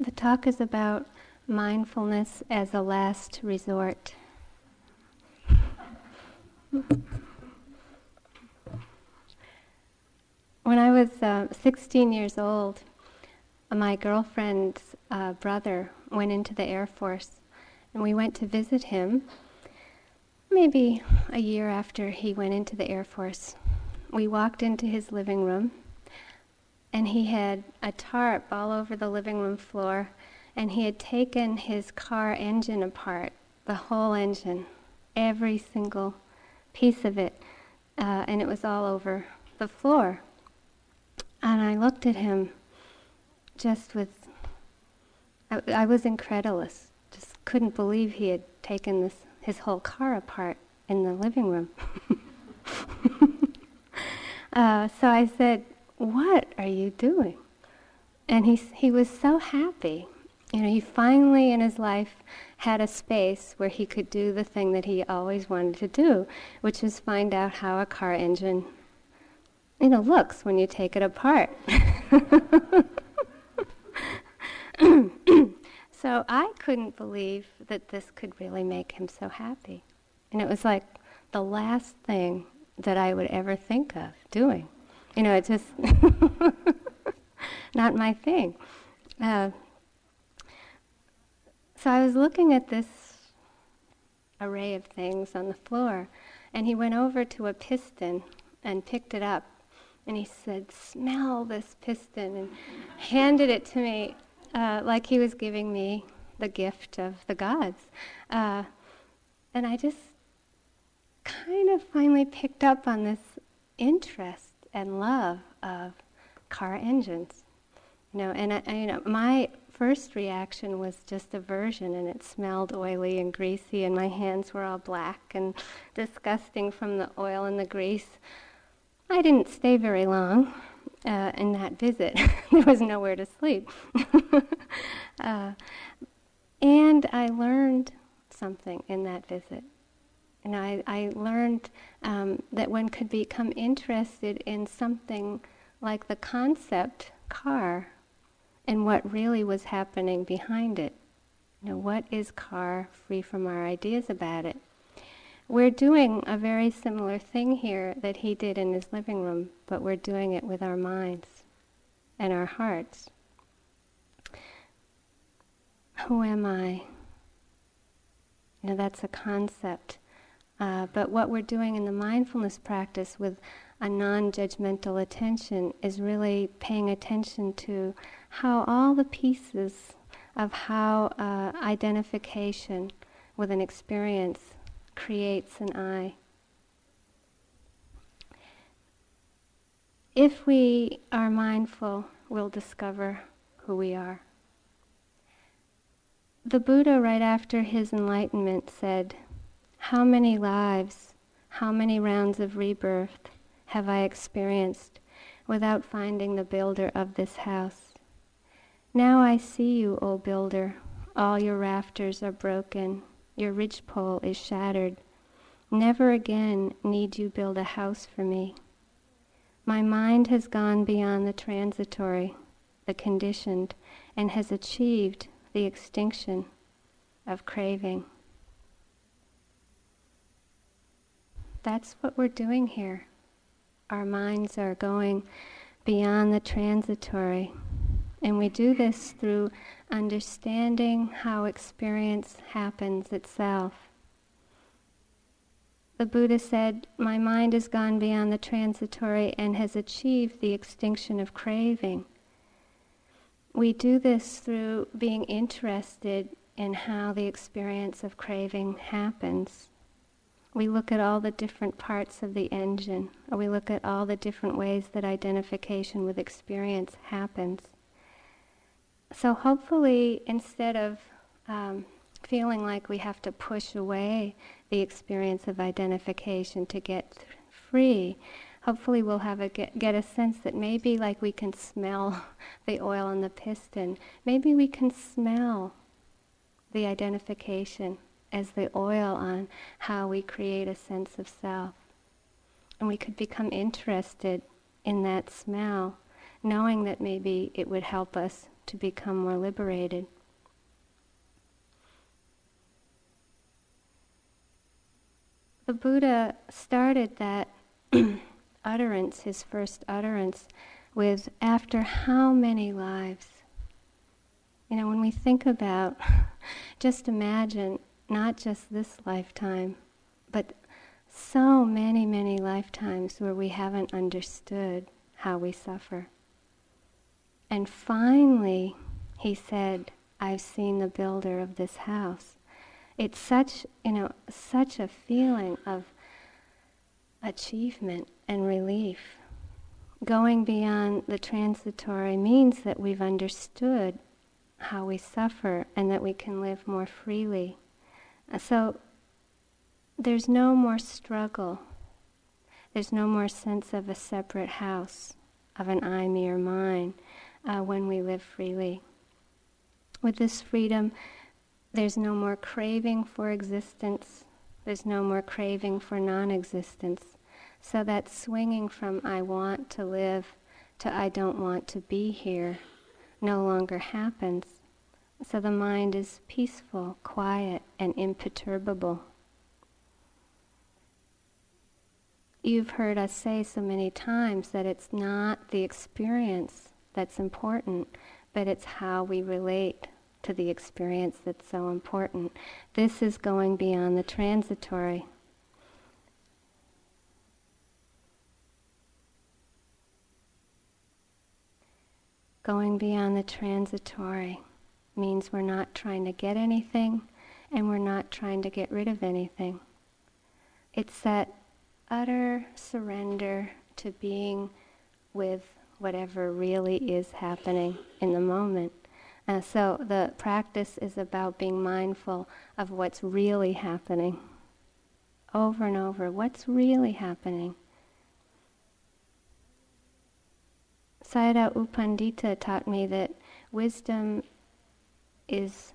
the talk is about mindfulness as a last resort. When I was uh, 16 years old, my girlfriend's uh, brother went into the Air Force, and we went to visit him maybe a year after he went into the Air Force. We walked into his living room, and he had a tarp all over the living room floor, and he had taken his car engine apart, the whole engine, every single piece of it, uh, and it was all over the floor. And I looked at him just with, I, I was incredulous, just couldn't believe he had taken this, his whole car apart in the living room. uh, so I said, What are you doing? And he, he was so happy. You know, he finally in his life had a space where he could do the thing that he always wanted to do, which was find out how a car engine, you know, looks when you take it apart. so I couldn't believe that this could really make him so happy. And it was like the last thing that I would ever think of doing. You know, it's just not my thing. Uh, so I was looking at this array of things on the floor, and he went over to a piston and picked it up and he said, Smell this piston, and handed it to me uh, like he was giving me the gift of the gods. Uh, and I just kind of finally picked up on this interest and love of car engines. You know, and I, I, you know, my first reaction was just aversion, and it smelled oily and greasy, and my hands were all black and disgusting from the oil and the grease. I didn't stay very long uh, in that visit. there was nowhere to sleep. uh, and I learned something in that visit. And I, I learned um, that one could become interested in something like the concept car and what really was happening behind it. You know, what is car free from our ideas about it? We're doing a very similar thing here that he did in his living room, but we're doing it with our minds and our hearts. Who am I? You know, that's a concept. Uh, but what we're doing in the mindfulness practice with a non judgmental attention is really paying attention to how all the pieces of how uh, identification with an experience creates an I. If we are mindful, we'll discover who we are. The Buddha, right after his enlightenment, said, How many lives, how many rounds of rebirth have I experienced without finding the builder of this house? Now I see you, O builder. All your rafters are broken, your ridgepole is shattered. Never again need you build a house for me. My mind has gone beyond the transitory, the conditioned, and has achieved the extinction of craving. That's what we're doing here. Our minds are going beyond the transitory. And we do this through understanding how experience happens itself. The Buddha said, My mind has gone beyond the transitory and has achieved the extinction of craving. We do this through being interested in how the experience of craving happens. We look at all the different parts of the engine, or we look at all the different ways that identification with experience happens. So hopefully, instead of um, feeling like we have to push away the experience of identification to get free, hopefully we'll have a get, get a sense that maybe like we can smell the oil on the piston, maybe we can smell the identification as the oil on how we create a sense of self. And we could become interested in that smell, knowing that maybe it would help us to become more liberated. The Buddha started that utterance, his first utterance, with after how many lives? You know, when we think about, just imagine not just this lifetime, but so many, many lifetimes where we haven't understood how we suffer. And finally, he said, I've seen the builder of this house. It's such, you know, such a feeling of achievement and relief. Going beyond the transitory means that we've understood how we suffer and that we can live more freely. So there's no more struggle. There's no more sense of a separate house, of an I, me, or mine, uh, when we live freely. With this freedom, there's no more craving for existence. There's no more craving for non existence. So that swinging from I want to live to I don't want to be here no longer happens. So the mind is peaceful, quiet, and imperturbable. You've heard us say so many times that it's not the experience that's important, but it's how we relate to the experience that's so important. This is going beyond the transitory. Going beyond the transitory means we're not trying to get anything and we're not trying to get rid of anything. It's that utter surrender to being with whatever really is happening in the moment. Uh, so the practice is about being mindful of what's really happening. Over and over, what's really happening? Sayadaw U Pandita taught me that wisdom is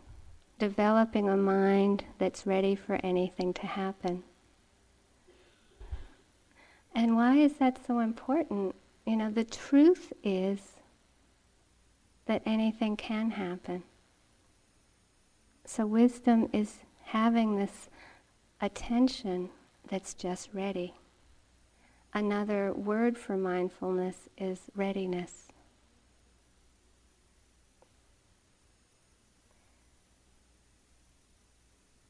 developing a mind that's ready for anything to happen. And why is that so important? You know, the truth is that anything can happen. So, wisdom is having this attention that's just ready. Another word for mindfulness is readiness.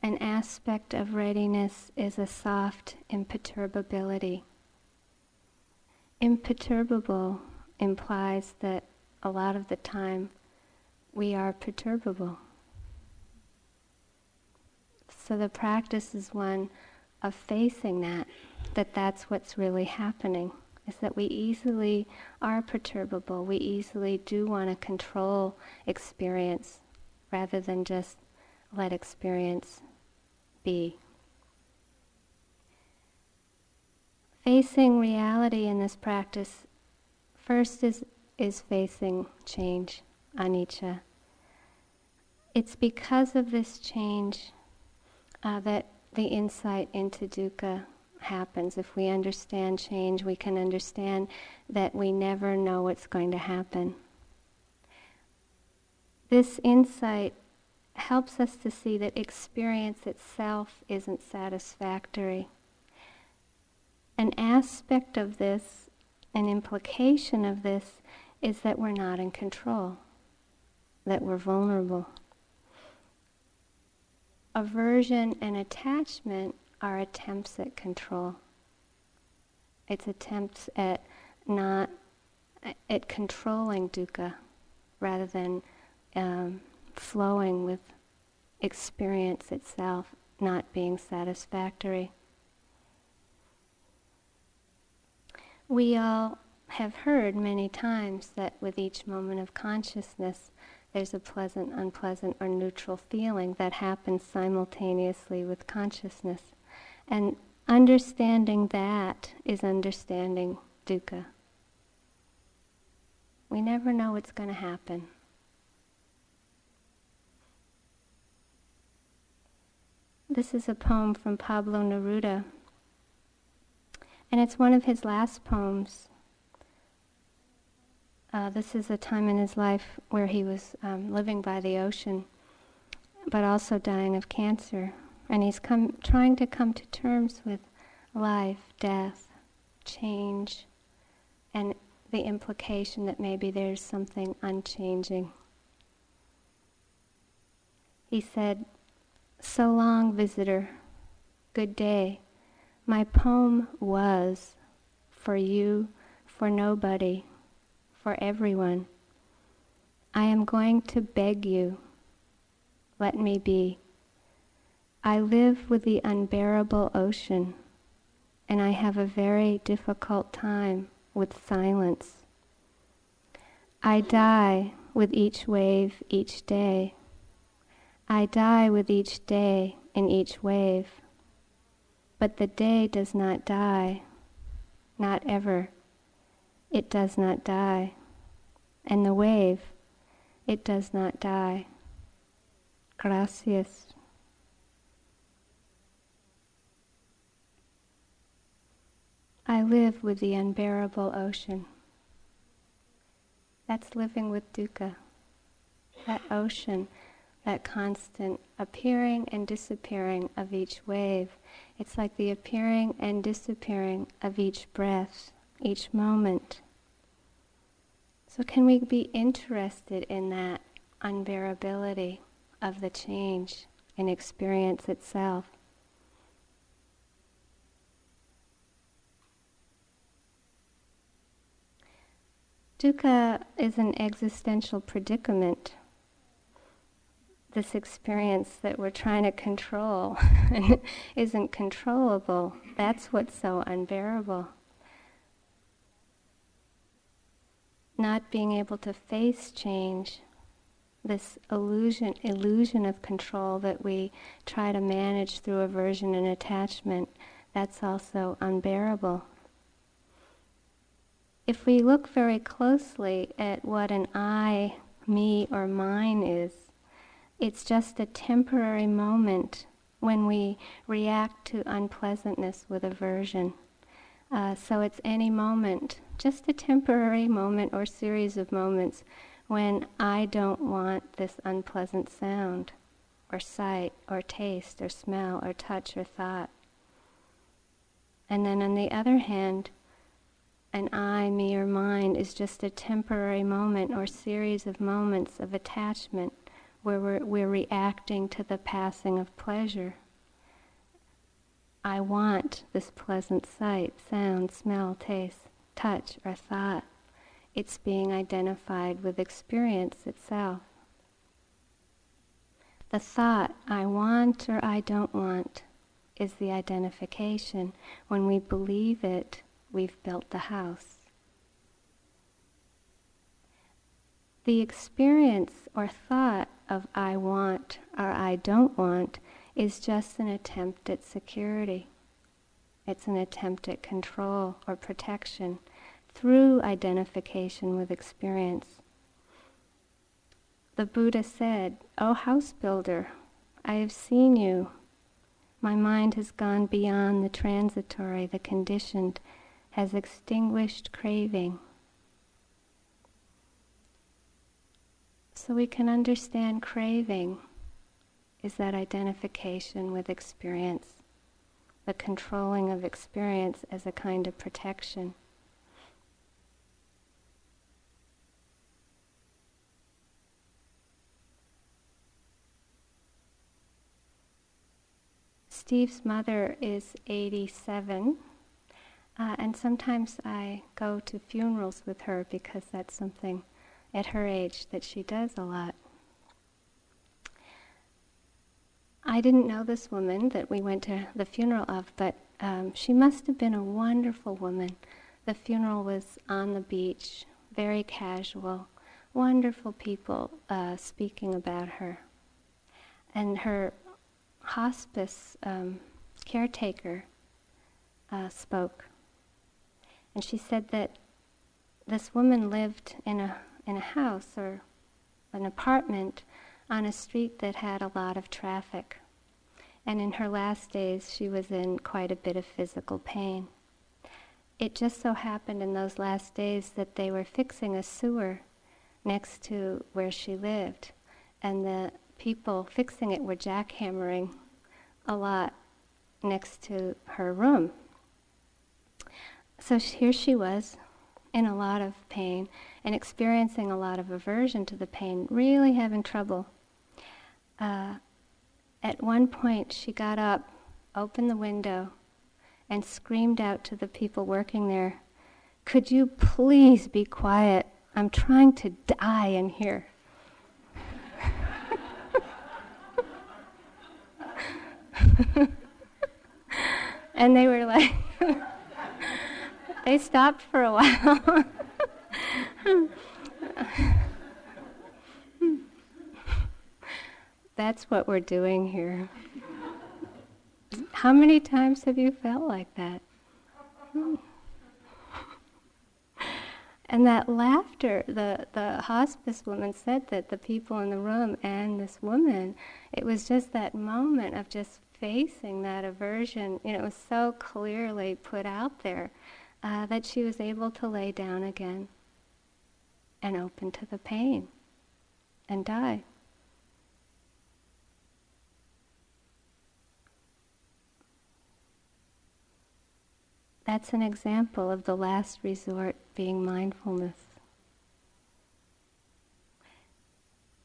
An aspect of readiness is a soft imperturbability. Imperturbable implies that a lot of the time we are perturbable. So the practice is one of facing that, that that's what's really happening, is that we easily are perturbable. We easily do want to control experience rather than just let experience be. Facing reality in this practice first is, is facing change, anicca. It's because of this change uh, that the insight into dukkha happens. If we understand change, we can understand that we never know what's going to happen. This insight helps us to see that experience itself isn't satisfactory. An aspect of this, an implication of this, is that we're not in control, that we're vulnerable. Aversion and attachment are attempts at control. It's attempts at not at controlling dukkha rather than um, flowing with experience itself not being satisfactory. We all have heard many times that with each moment of consciousness, there's a pleasant, unpleasant, or neutral feeling that happens simultaneously with consciousness. And understanding that is understanding dukkha. We never know what's going to happen. This is a poem from Pablo Neruda, and it's one of his last poems. uh, this is a time in his life where he was um, living by the ocean, but also dying of cancer. And he's come, trying to come to terms with life, death, change, and the implication that maybe there's something unchanging. He said, So long, visitor. Good day. My poem was for you, for nobody, for everyone. I am going to beg you, let me be. I live with the unbearable ocean, and I have a very difficult time with silence. I die with each wave each day. I die with each day in each wave. But the day does not die, not ever. It does not die. And the wave, it does not die. Gracias. I live with the unbearable ocean. That's living with dukkha. That ocean, that constant appearing and disappearing of each wave. It's like the appearing and disappearing of each breath, each moment. So, can we be interested in that unbearability of the change in experience itself? Dukkha is an existential predicament. This experience that we're trying to control isn't controllable. That's what's so unbearable. Not being able to face change, this illusion, illusion of control that we try to manage through aversion and attachment, that's also unbearable if we look very closely at what an I, me, or mine is, it's just a temporary moment when we react to unpleasantness with aversion. Uh, so it's any moment, just a temporary moment or series of moments when I don't want this unpleasant sound, or sight, or taste, or smell, or touch, or thought. And then on the other hand, an I, me, or mine is just a temporary moment or series of moments of attachment where we're, we're reacting to the passing of pleasure. I want this pleasant sight, sound, smell, taste, touch, or thought. It's being identified with experience itself. The thought, I want or I don't want, is the identification. When we believe it, we've built the house. The experience or thought of I want or I don't want is just an attempt at security. It's an attempt at control or protection through identification with experience. The Buddha said, O house builder, I have seen you. My mind has gone beyond the transitory, the conditioned, has extinguished craving. So we can understand craving is that identification with experience, the controlling of experience as a kind of protection. Steve's mother is 87 uh, and sometimes I go to funerals with her because that's something at her age that she does a lot. I didn't know this woman that we went to the funeral of, but um, she must have been a wonderful woman. The funeral was on the beach, very casual, wonderful people uh, speaking about her. And her hospice um, caretaker uh, spoke. And she said that this woman lived in a, in a house or an apartment on a street that had a lot of traffic. And in her last days, she was in quite a bit of physical pain. it just so happened in those last days that they were fixing a sewer next to where she lived, and the people fixing it were jackhammering a lot next to her room. So here she was in a lot of pain and experiencing a lot of aversion to the pain, really having trouble. Uh, at one point, she got up, opened the window, and screamed out to the people working there, Could you please be quiet? I'm trying to die in here. and they were like, they stopped for a while. That's what we're doing here. How many times have you felt like that? And that laughter, the, the hospice woman said that the people in the room and this woman, it was just that moment of just facing that aversion. You know, it was so clearly put out there uh, that she was able to lay down again and open to the pain and die. That's an example of the last resort being mindfulness.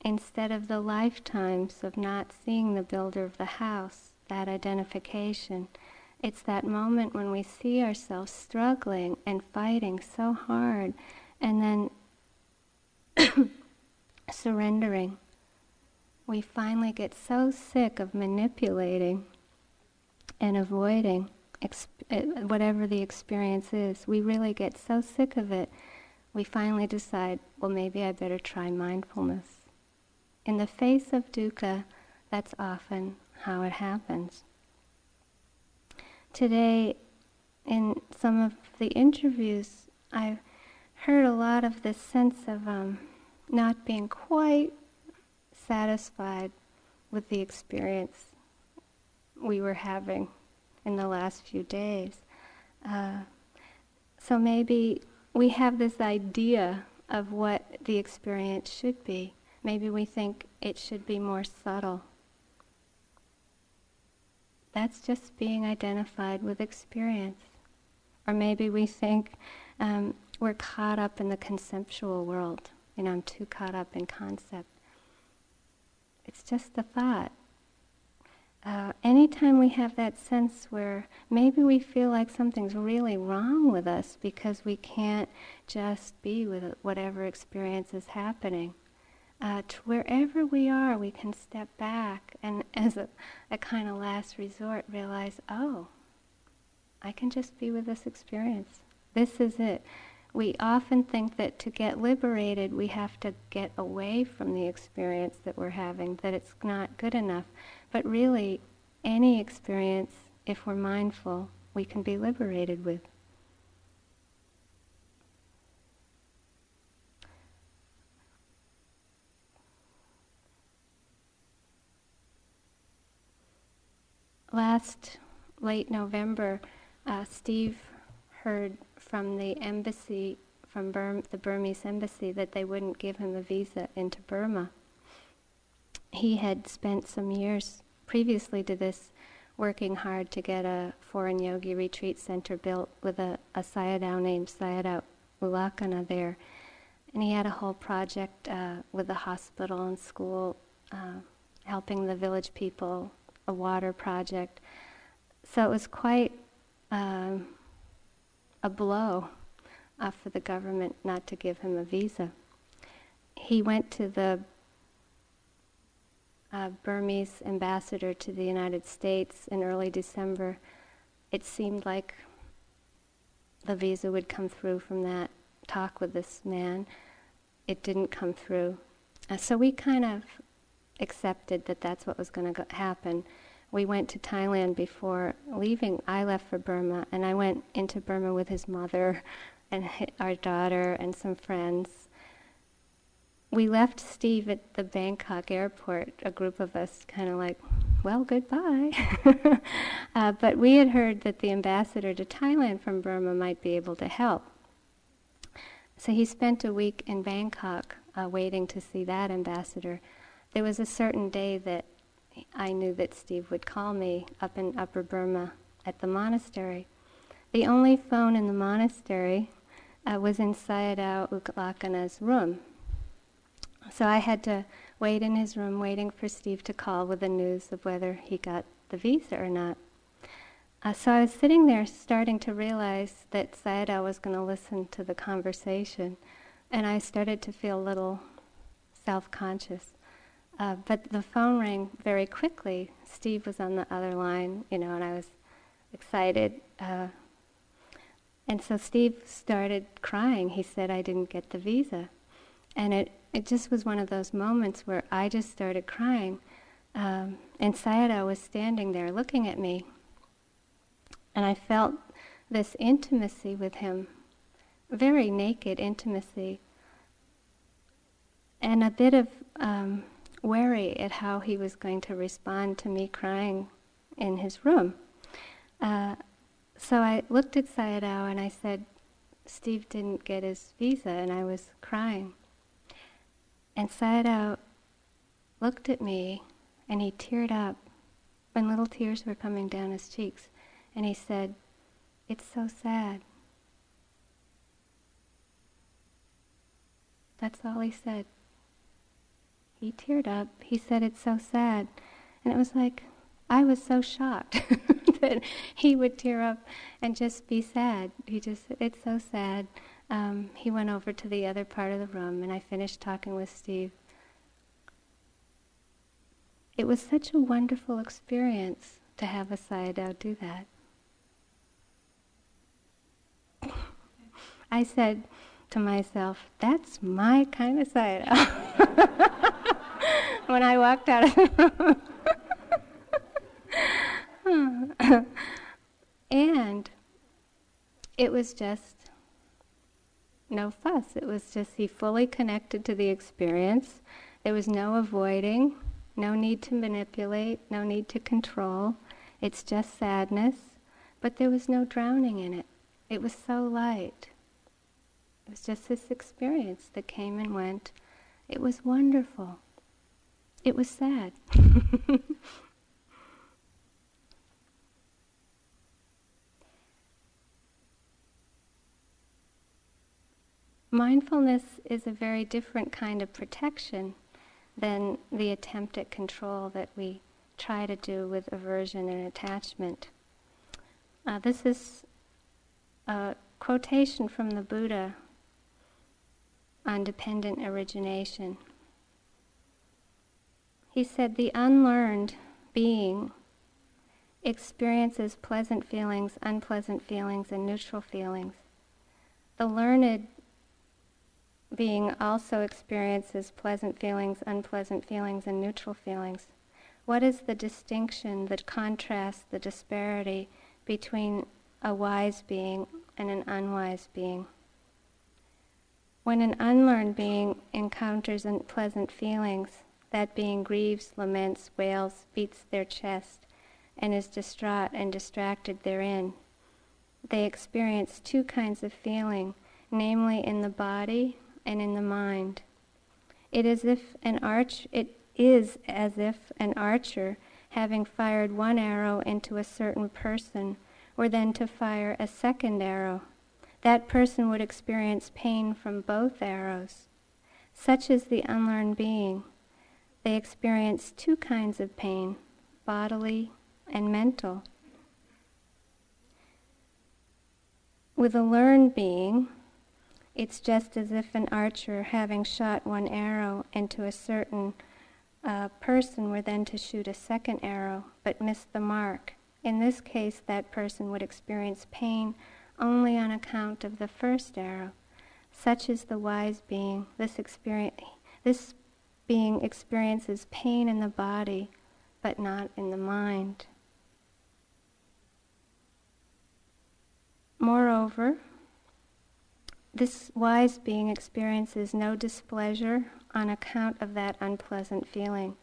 Instead of the lifetimes of not seeing the builder of the house, that identification, it's that moment when we see ourselves struggling and fighting so hard and then surrendering. We finally get so sick of manipulating and avoiding exp- uh, whatever the experience is. We really get so sick of it, we finally decide, well, maybe I better try mindfulness. In the face of dukkha, that's often how it happens. Today, in some of the interviews, I've heard a lot of this sense of um, not being quite satisfied with the experience we were having in the last few days. Uh, so maybe we have this idea of what the experience should be. Maybe we think it should be more subtle that's just being identified with experience. Or maybe we think um, we're caught up in the conceptual world. You know, I'm too caught up in concept. It's just the thought. Uh, anytime we have that sense where maybe we feel like something's really wrong with us because we can't just be with whatever experience is happening, to wherever we are, we can step back and, as a, a kind of last resort, realize, oh, I can just be with this experience. This is it. We often think that to get liberated, we have to get away from the experience that we're having, that it's not good enough. But really, any experience, if we're mindful, we can be liberated with. Last late November, uh, Steve heard from the embassy, from the Burmese embassy, that they wouldn't give him a visa into Burma. He had spent some years previously to this working hard to get a foreign yogi retreat center built with a, a Sayadaw named Sayadaw U Lakkhana there. And he had a whole project uh, with the hospital and school, uh, helping the village people a water project. So it was quite um, a blow uh, for the government not to give him a visa. He went to the uh, Burmese ambassador to the United States in early December. It seemed like the visa would come through from that talk with this man. It didn't come through. Uh, so we kind of accepted that that's what was going to happen. We went to Thailand before leaving. I left for Burma, and I went into Burma with his mother and our daughter and some friends. We left Steve at the Bangkok airport, a group of us, kind of like, well, goodbye. uh, but we had heard that the ambassador to Thailand from Burma might be able to help. So he spent a week in Bangkok uh, waiting to see that ambassador. There was a certain day that I knew that Steve would call me up in Upper Burma at the monastery. The only phone in the monastery uh, was in Sayadaw U Lakkhana's room. So I had to wait in his room waiting for Steve to call with the news of whether he got the visa or not. Uh, so I was sitting there starting to realize that Sayadaw was going to listen to the conversation, and I started to feel a little self conscious. Uh, but the phone rang very quickly. Steve was on the other line, you know, and I was excited. Uh, and so Steve started crying. He said, I didn't get the visa. And it, it just was one of those moments where I just started crying. Um, and Sayadaw was standing there looking at me. And I felt this intimacy with him, very naked intimacy, and a bit of um, worry at how he was going to respond to me crying in his room. Uh, so I looked at Sayadaw and I said, Steve didn't get his visa, and I was crying. And Sayadaw looked at me and he teared up when little tears were coming down his cheeks. And he said, It's so sad. That's all he said. He teared up. He said, It's so sad. And it was like, I was so shocked that he would tear up and just be sad. He just, said, it's so sad. Um, he went over to the other part of the room and I finished talking with Steve. It was such a wonderful experience to have a Sayadaw do that. I said to myself, that's my kind of Sayadaw. when I walked out of the room. and it was just no fuss. It was just he fully connected to the experience. There was no avoiding, no need to manipulate, no need to control. It's just sadness, but there was no drowning in it. It was so light. It was just this experience that came and went. It was wonderful. It was sad. Mindfulness is a very different kind of protection than the attempt at control that we try to do with aversion and attachment. Uh, this is a quotation from the Buddha on dependent origination. He said, The unlearned being experiences pleasant feelings, unpleasant feelings, and neutral feelings. The learned being also experiences pleasant feelings, unpleasant feelings, and neutral feelings. What is the distinction, the contrast, the disparity between a wise being and an unwise being? When an unlearned being encounters unpleasant feelings, that being grieves, laments, wails, beats their chest, and is distraught and distracted therein. They experience two kinds of feeling, namely in the body and in the mind. It is if an arch it is as if an archer having fired one arrow into a certain person were then to fire a second arrow. That person would experience pain from both arrows. Such is the unlearned being. They experience two kinds of pain bodily and mental. With a learned being, it's just as if an archer, having shot one arrow into a certain uh, person, were then to shoot a second arrow but miss the mark. In this case, that person would experience pain only on account of the first arrow. Such is the wise being. This experience, this being experiences pain in the body, but not in the mind. Moreover, this wise being experiences no displeasure on account of that unpleasant feeling.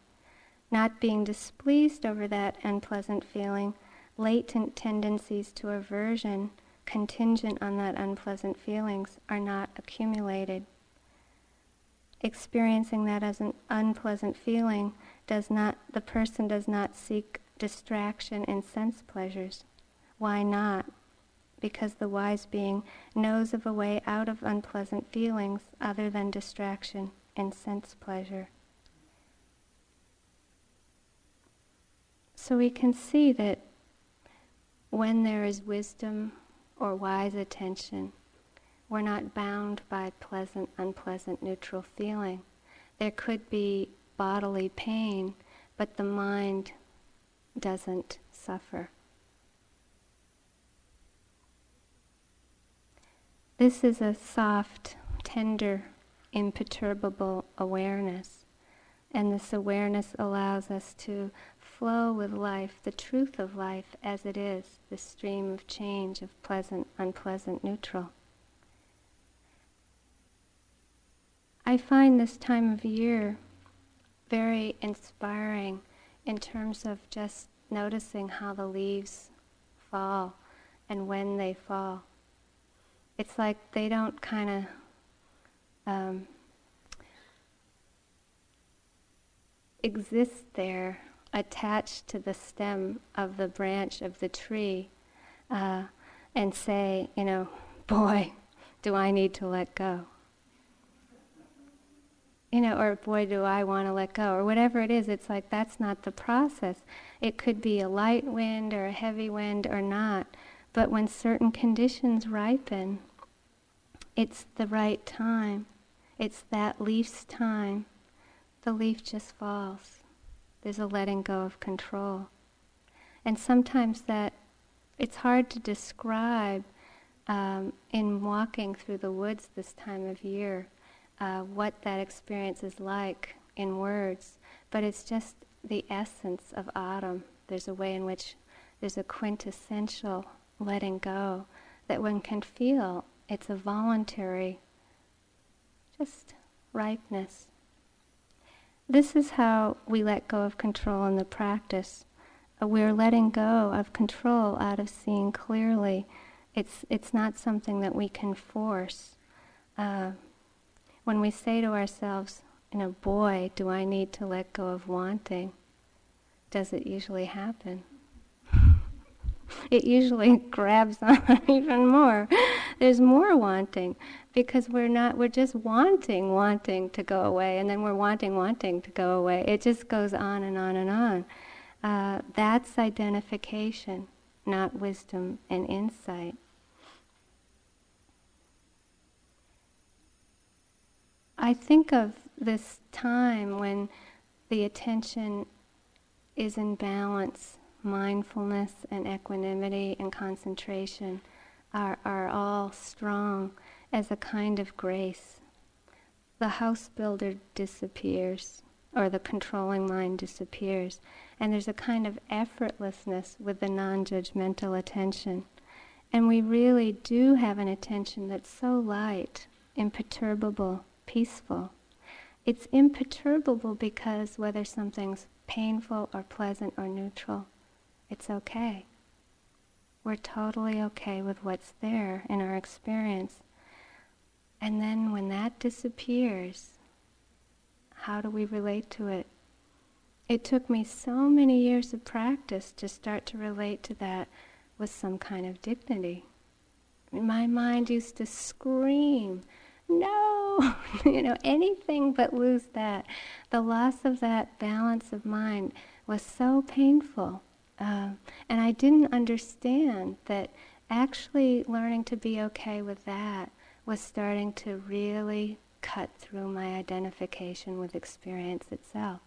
not being displeased over that unpleasant feeling, latent tendencies to aversion contingent on that unpleasant feelings are not accumulated. Experiencing that as an unpleasant feeling does not, the person does not seek distraction in sense pleasures. Why not? Because the wise being knows of a way out of unpleasant feelings other than distraction in sense pleasure. So we can see that when there is wisdom or wise attention, we're not bound by pleasant, unpleasant, neutral feeling. There could be bodily pain, but the mind doesn't suffer. This is a soft, tender, imperturbable awareness. And this awareness allows us to flow with life, the truth of life as it is, the stream of change of pleasant, unpleasant, neutral. I find this time of year very inspiring in terms of just noticing how the leaves fall and when they fall. It's like they don't kind of um, exist there attached to the stem of the branch of the tree uh, and say, you know, boy, do I need to let go you know, or boy, do I want to let go, or whatever it is, it's like that's not the process. It could be a light wind or a heavy wind or not, but when certain conditions ripen, it's the right time. It's that leaf's time. The leaf just falls. There's a letting go of control. And sometimes that, it's hard to describe um, in walking through the woods this time of year uh, what that experience is like in words, but it's just the essence of autumn. There's a way in which there's a quintessential letting go that one can feel. It's a voluntary, just ripeness. This is how we let go of control in the practice. Uh, we're letting go of control out of seeing clearly. It's, it's not something that we can force. Uh, when we say to ourselves, you know, boy, do I need to let go of wanting, does it usually happen? it usually grabs on even more. There's more wanting because we're not, we're just wanting, wanting to go away, and then we're wanting, wanting to go away. It just goes on and on and on. Uh, that's identification, not wisdom and insight. I think of this time when the attention is in balance, mindfulness and equanimity and concentration are, are all strong as a kind of grace. The house builder disappears, or the controlling mind disappears, and there's a kind of effortlessness with the non judgmental attention. And we really do have an attention that's so light, imperturbable, peaceful. It's imperturbable because whether something's painful or pleasant or neutral, it's okay. We're totally okay with what's there in our experience. And then when that disappears, how do we relate to it? It took me so many years of practice to start to relate to that with some kind of dignity. My mind used to scream no, you know, anything but lose that. The loss of that balance of mind was so painful. Uh, and I didn't understand that actually learning to be okay with that was starting to really cut through my identification with experience itself.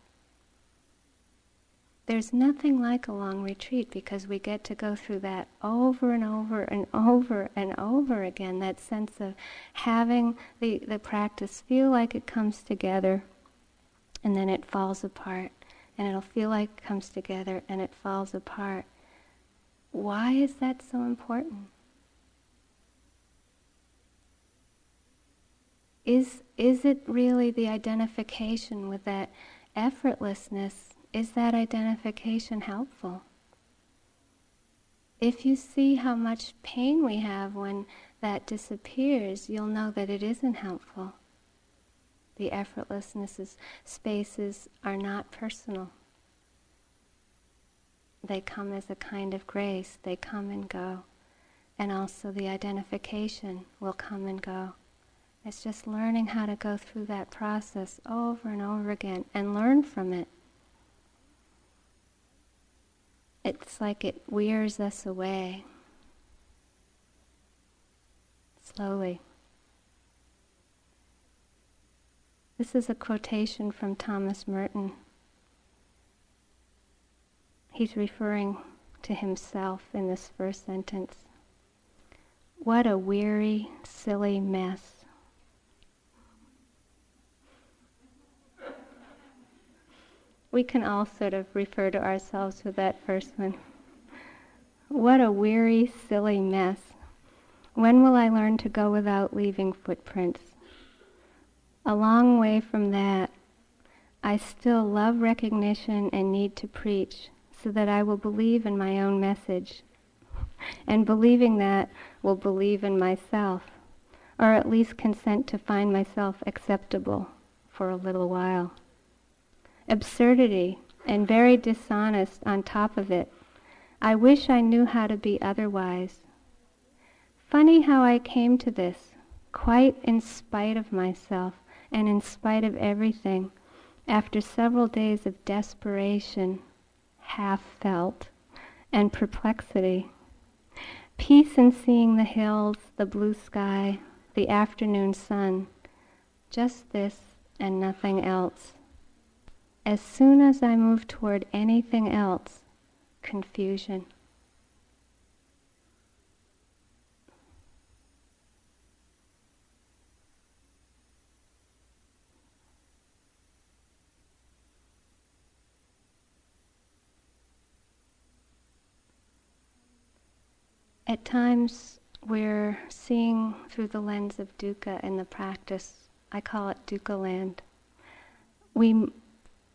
There's nothing like a long retreat because we get to go through that over and over and over and over again, that sense of having the, the practice feel like it comes together and then it falls apart. And it'll feel like it comes together and it falls apart. Why is that so important? Is, is it really the identification with that effortlessness is that identification helpful? If you see how much pain we have when that disappears, you'll know that it isn't helpful. The effortlessness spaces are not personal. They come as a kind of grace, they come and go. And also the identification will come and go. It's just learning how to go through that process over and over again and learn from it. It's like it wears us away slowly. This is a quotation from Thomas Merton. He's referring to himself in this first sentence. What a weary, silly mess. We can all sort of refer to ourselves with that first one. What a weary, silly mess. When will I learn to go without leaving footprints? A long way from that. I still love recognition and need to preach so that I will believe in my own message. And believing that will believe in myself, or at least consent to find myself acceptable for a little while. Absurdity and very dishonest on top of it. I wish I knew how to be otherwise. Funny how I came to this, quite in spite of myself and in spite of everything, after several days of desperation, half felt, and perplexity. Peace in seeing the hills, the blue sky, the afternoon sun, just this and nothing else. As soon as I move toward anything else, confusion. At times, we're seeing through the lens of dukkha in the practice. I call it dukkha land. We,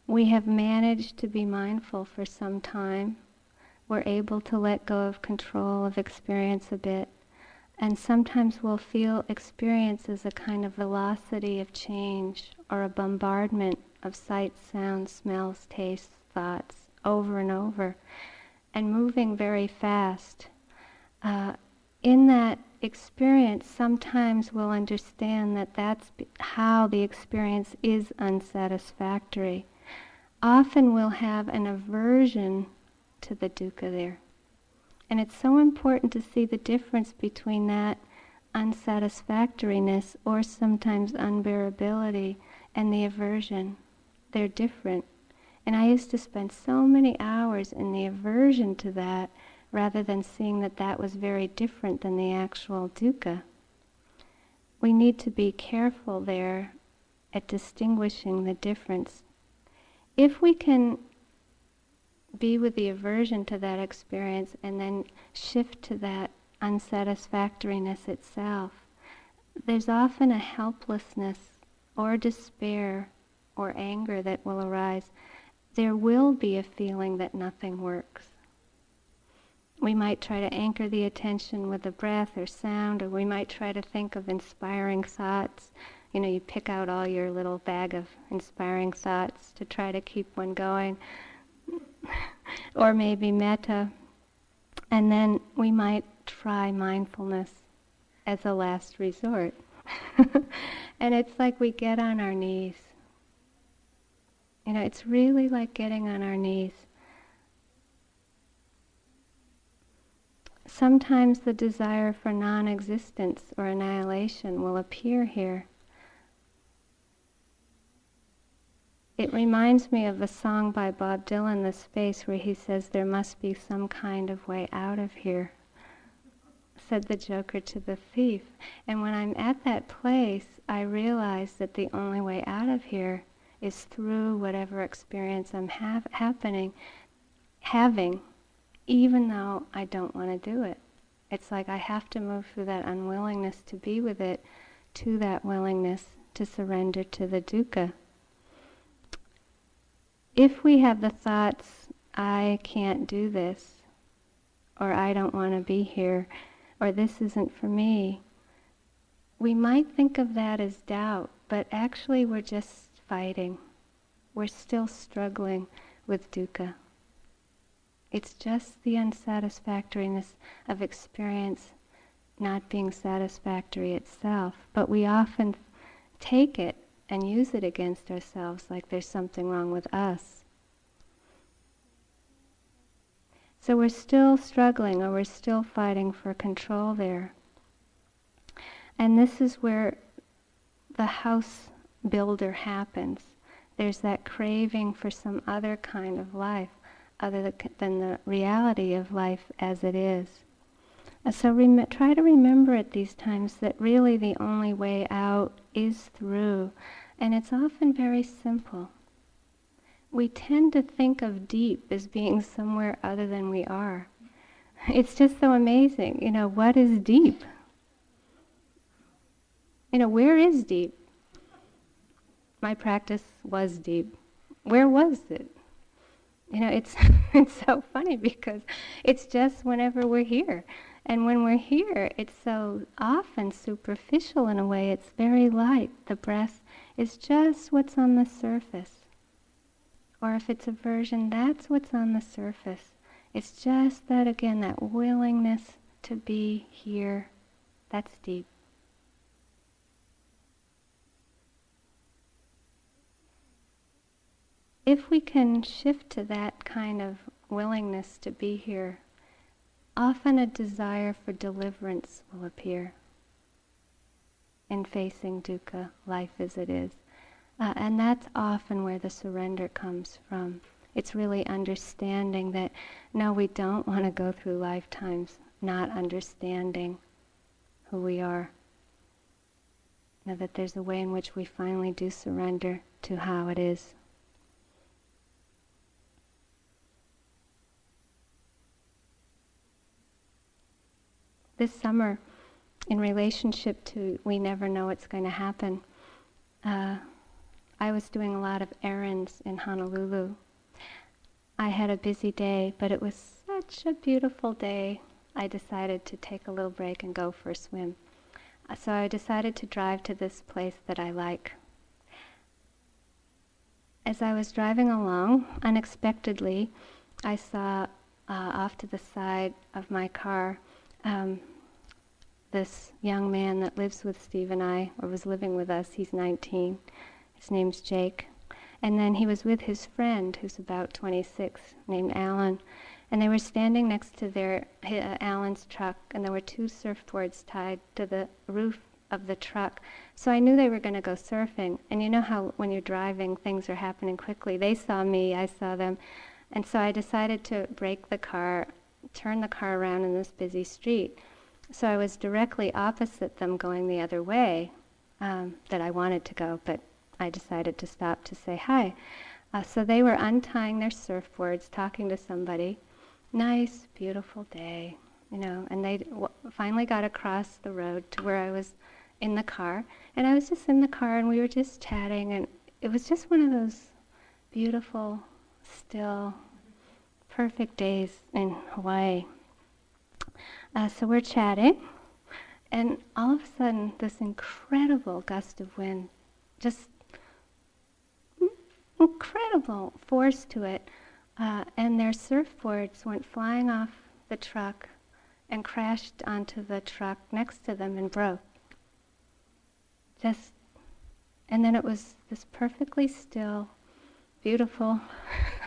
we have managed to be mindful for some time. We're able to let go of control of experience a bit. And sometimes we'll feel experience as a kind of velocity of change or a bombardment of sights, sounds, smells, tastes, thoughts over and over and moving very fast uh, in that experience, sometimes we'll understand that that's how the experience is unsatisfactory. Often we'll have an aversion to the dukkha there. And it's so important to see the difference between that unsatisfactoriness or sometimes unbearability and the aversion. They're different. And I used to spend so many hours in the aversion to that rather than seeing that that was very different than the actual dukkha. We need to be careful there at distinguishing the difference. If we can be with the aversion to that experience and then shift to that unsatisfactoriness itself, there's often a helplessness or despair or anger that will arise. There will be a feeling that nothing works we might try to anchor the attention with a breath or sound, or we might try to think of inspiring thoughts. You know, you pick out all your little bag of inspiring thoughts to try to keep one going. or maybe metta. And then we might try mindfulness as a last resort. and it's like we get on our knees. You know, it's really like getting on our knees sometimes the desire for non existence or annihilation will appear here. It reminds me of a song by Bob Dylan, The Space, where he says, There must be some kind of way out of here, said the Joker to the thief. And when I'm at that place, I realize that the only way out of here is through whatever experience I'm have, happening, having even though I don't want to do it. It's like I have to move through that unwillingness to be with it to that willingness to surrender to the dukkha. if we have the thoughts, I can't do this, or I don't want to be here, or this isn't for me, we might think of that as doubt, but actually we're just fighting. We're still struggling with dukkha. It's just the unsatisfactoriness of experience not being satisfactory itself, but we often take it and use it against ourselves like there's something wrong with us. So we're still struggling or we're still fighting for control there. And this is where the house builder happens. There's that craving for some other kind of life other than the reality of life as it is. And so rem- try to remember at these times that really the only way out is through, and it's often very simple. We tend to think of deep as being somewhere other than we are. It's just so amazing. You know, what is deep? You know, where is deep? My practice was deep. Where was it? You know, it's it's so funny because it's just whenever we're here. And when we're here, it's so often superficial in a way. It's very light. The breath is just what's on the surface. Or if it's aversion, that's what's on the surface. It's just that, again, that willingness to be here. That's deep. If we can shift to that kind of willingness to be here, often a desire for deliverance will appear in facing dukkha, life as it is. Uh, and that's often where the surrender comes from. It's really understanding that no, we don't want to go through lifetimes not understanding who we are. Now that there's a way in which we finally do surrender to how it is. This summer, in relationship to we never know what's going to happen, uh, I was doing a lot of errands in Honolulu. I had a busy day, but it was such a beautiful day. I decided to take a little break and go for a swim. Uh, so I decided to drive to this place that I like. As I was driving along, unexpectedly, I saw uh, off to the side of my car um, this young man that lives with Steve and I, or was living with us, he's 19. His name's Jake. And then he was with his friend, who's about 26, named Alan. And they were standing next to their uh, Alan's truck, and there were two surfboards tied to the roof of the truck. So I knew they were going to go surfing. And you know how when you're driving, things are happening quickly. They saw me, I saw them. And so I decided to brake the car, turn the car around in this busy street. So I was directly opposite them going the other way um, that I wanted to go, but I decided to stop to say hi. Uh, so they were untying their surfboards, talking to somebody. Nice, beautiful day, you know, and they w- finally got across the road to where I was in the car. And I was just in the car and we were just chatting, and it was just one of those beautiful, still, perfect days in Hawaii. Uh, so we're chatting, and all of a sudden, this incredible gust of wind, just incredible force to it, uh, and their surfboards went flying off the truck and crashed onto the truck next to them and broke. Just, and then it was this perfectly still, beautiful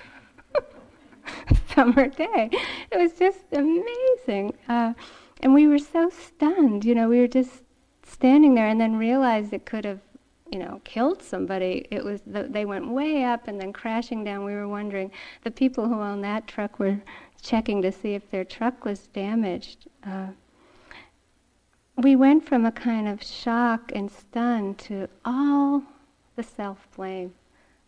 summer day. It was just amazing. Uh, and we were so stunned, you know, we were just standing there and then realized it could have, you know, killed somebody. It was, the, they went way up and then crashing down. We were wondering, the people who owned that truck were checking to see if their truck was damaged. Uh, we went from a kind of shock and stun to all the self blame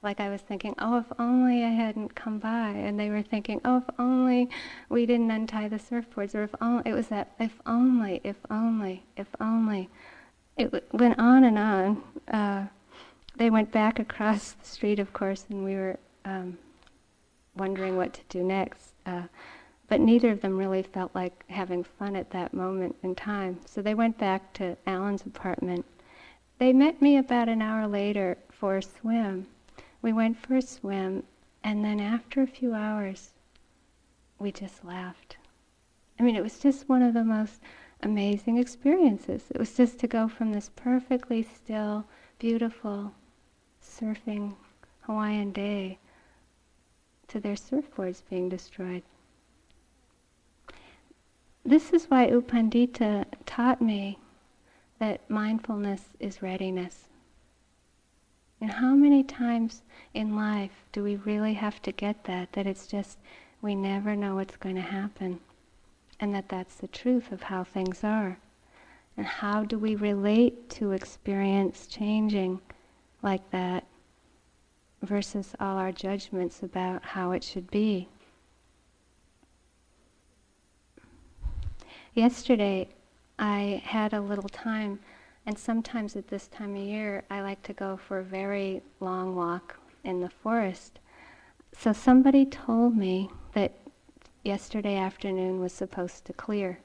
like I was thinking, oh, if only I hadn't come by, and they were thinking, oh, if only we didn't untie the surfboards, or if only it was that, if only, if only, if only. It went on and on. Uh, they went back across the street, of course, and we were um, wondering what to do next. Uh, but neither of them really felt like having fun at that moment in time. So they went back to Alan's apartment. They met me about an hour later for a swim. We went for a swim, and then after a few hours, we just laughed. I mean, it was just one of the most amazing experiences. It was just to go from this perfectly still, beautiful, surfing Hawaiian day to their surfboards being destroyed. This is why U Pandita taught me that mindfulness is readiness. And how many times in life do we really have to get that? That it's just, we never know what's going to happen. And that that's the truth of how things are. And how do we relate to experience changing like that versus all our judgments about how it should be? Yesterday, I had a little time, and sometimes at this time of year, I like to go for a very long walk in the forest. So somebody told me that yesterday afternoon was supposed to clear.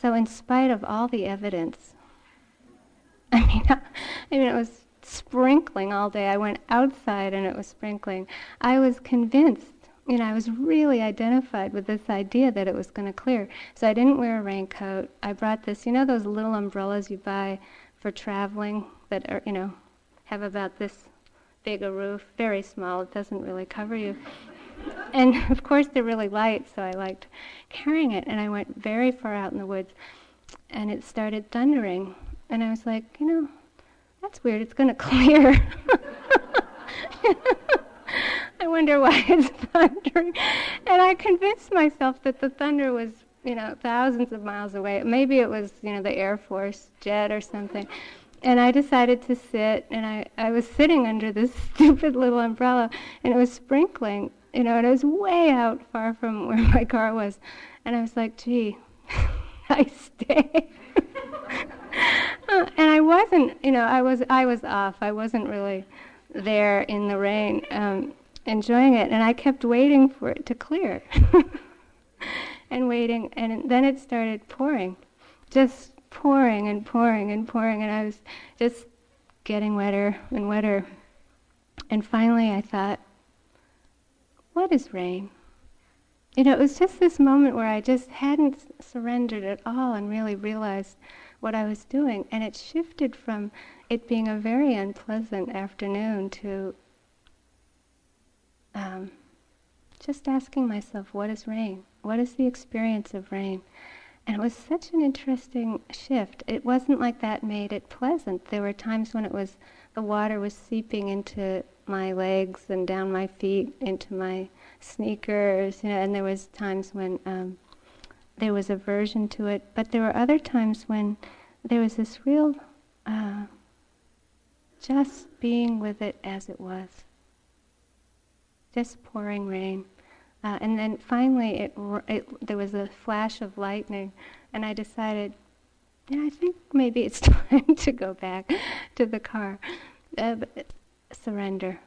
So, in spite of all the evidence, I mean, I mean, it was sprinkling all day. I went outside and it was sprinkling. I was convinced you know, I was really identified with this idea that it was going to clear. So I didn't wear a raincoat. I brought this, you know, those little umbrellas you buy for traveling that are, you know, have about this big a roof, very small. It doesn't really cover you. and of course, they're really light, so I liked carrying it. And I went very far out in the woods, and it started thundering. And I was like, you know, that's weird. It's going to clear. I wonder why it's thundering. And I convinced myself that the thunder was, you know, thousands of miles away. Maybe it was, you know, the Air Force jet or something. And I decided to sit, and I, I was sitting under this stupid little umbrella, and it was sprinkling, you know, and it was way out far from where my car was. And I was like, gee, nice day. and I wasn't, you know, I was I was off. I wasn't really there in the rain. Um, enjoying it, and I kept waiting for it to clear. and waiting, and then it started pouring, just pouring and pouring and pouring, and I was just getting wetter and wetter. And finally, I thought, what is rain? You know, it was just this moment where I just hadn't surrendered at all and really realized what I was doing. And it shifted from it being a very unpleasant afternoon to um, just asking myself, what is rain? What is the experience of rain? And it was such an interesting shift. It wasn't like that made it pleasant. There were times when it was the water was seeping into my legs and down my feet into my sneakers, you know, and there was times when um, there was aversion to it. But there were other times when there was this real uh, just being with it as it was just pouring rain. Uh, and then finally, it, it, there was a flash of lightning, and I decided, yeah, I think maybe it's time to go back to the car. Uh, surrender.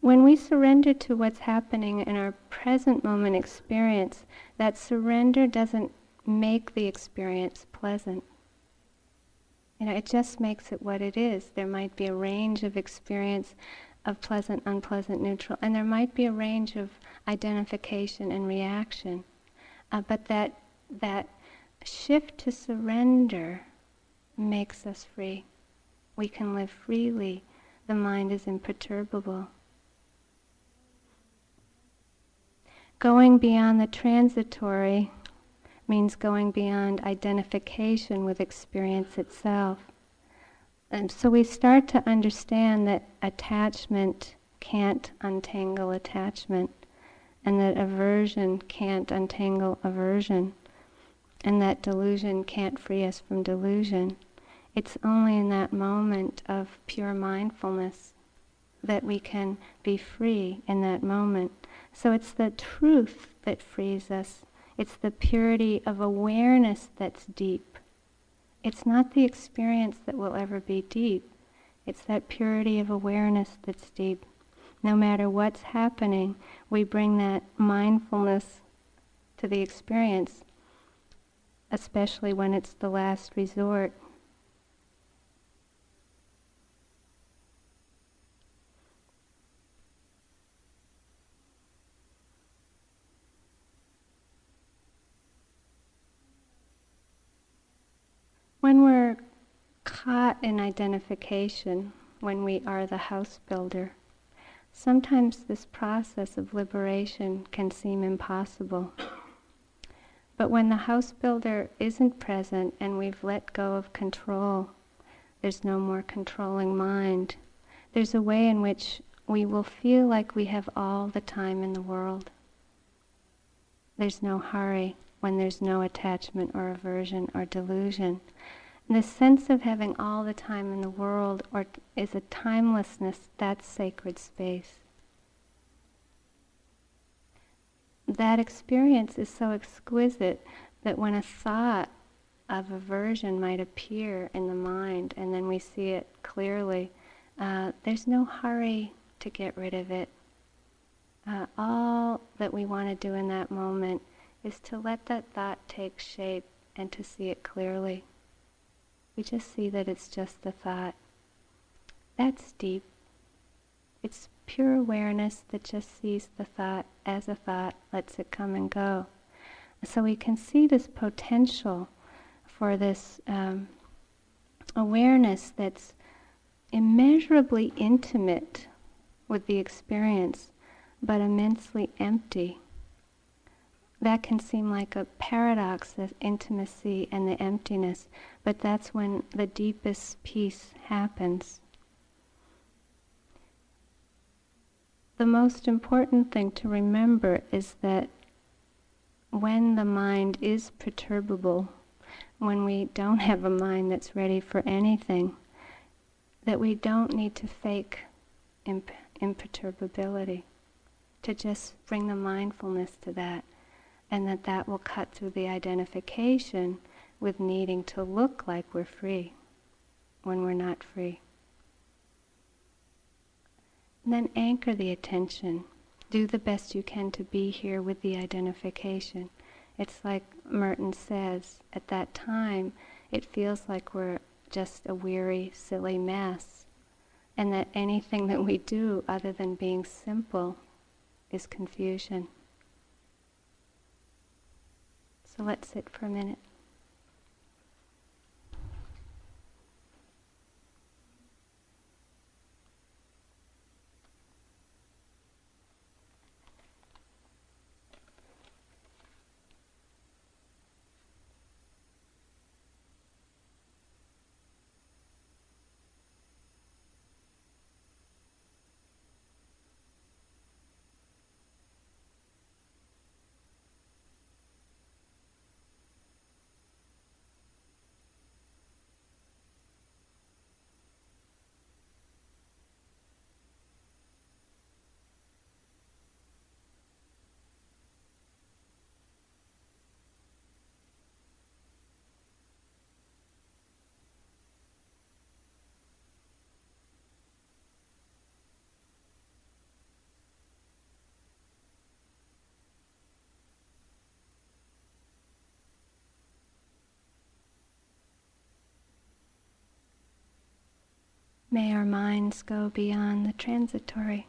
When we surrender to what's happening in our present moment experience, that surrender doesn't make the experience pleasant. You know, it just makes it what it is. There might be a range of experience of pleasant, unpleasant, neutral, and there might be a range of identification and reaction. Uh, but that that shift to surrender makes us free. We can live freely. The mind is imperturbable. Going beyond the transitory means going beyond identification with experience itself. And so we start to understand that attachment can't untangle attachment, and that aversion can't untangle aversion, and that delusion can't free us from delusion. It's only in that moment of pure mindfulness that we can be free in that moment. So it's the truth that frees us it's the purity of awareness that's deep. It's not the experience that will ever be deep. It's that purity of awareness that's deep. No matter what's happening, we bring that mindfulness to the experience, especially when it's the last resort. When we're in identification, when we are the house builder, sometimes this process of liberation can seem impossible. But when the house builder isn't present and we've let go of control, there's no more controlling mind. There's a way in which we will feel like we have all the time in the world. There's no hurry when there's no attachment or aversion or delusion. The sense of having all the time in the world or is a timelessness, that's sacred space. That experience is so exquisite that when a thought of aversion might appear in the mind and then we see it clearly, uh, there's no hurry to get rid of it. Uh, all that we want to do in that moment is to let that thought take shape and to see it clearly. We just see that it's just the thought. That's deep. It's pure awareness that just sees the thought as a thought, lets it come and go. So we can see this potential for this um, awareness that's immeasurably intimate with the experience, but immensely empty that can seem like a paradox, the intimacy and the emptiness, but that's when the deepest peace happens. The most important thing to remember is that when the mind is perturbable, when we don't have a mind that's ready for anything, that we don't need to fake imp- imperturbability, to just bring the mindfulness to that and that that will cut through the identification with needing to look like we're free when we're not free. And then anchor the attention. Do the best you can to be here with the identification. It's like Merton says, at that time, it feels like we're just a weary, silly mess, and that anything that we do other than being simple is confusion. So let's sit for a minute. May our minds go beyond the transitory.